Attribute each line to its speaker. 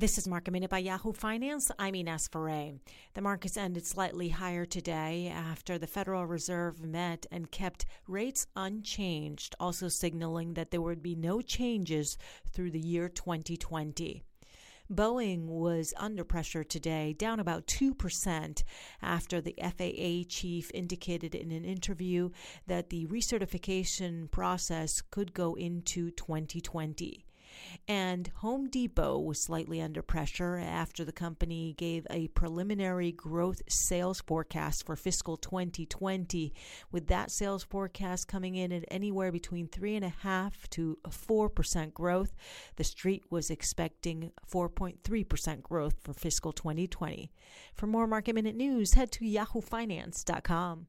Speaker 1: This is Market Minute by Yahoo Finance. I'm Ines Ferre. The markets ended slightly higher today after the Federal Reserve met and kept rates unchanged, also signaling that there would be no changes through the year 2020. Boeing was under pressure today, down about 2% after the FAA chief indicated in an interview that the recertification process could go into 2020. And Home Depot was slightly under pressure after the company gave a preliminary growth sales forecast for fiscal 2020, with that sales forecast coming in at anywhere between 3.5 to 4% growth. The street was expecting 4.3% growth for fiscal 2020. For more market minute news, head to yahoofinance.com.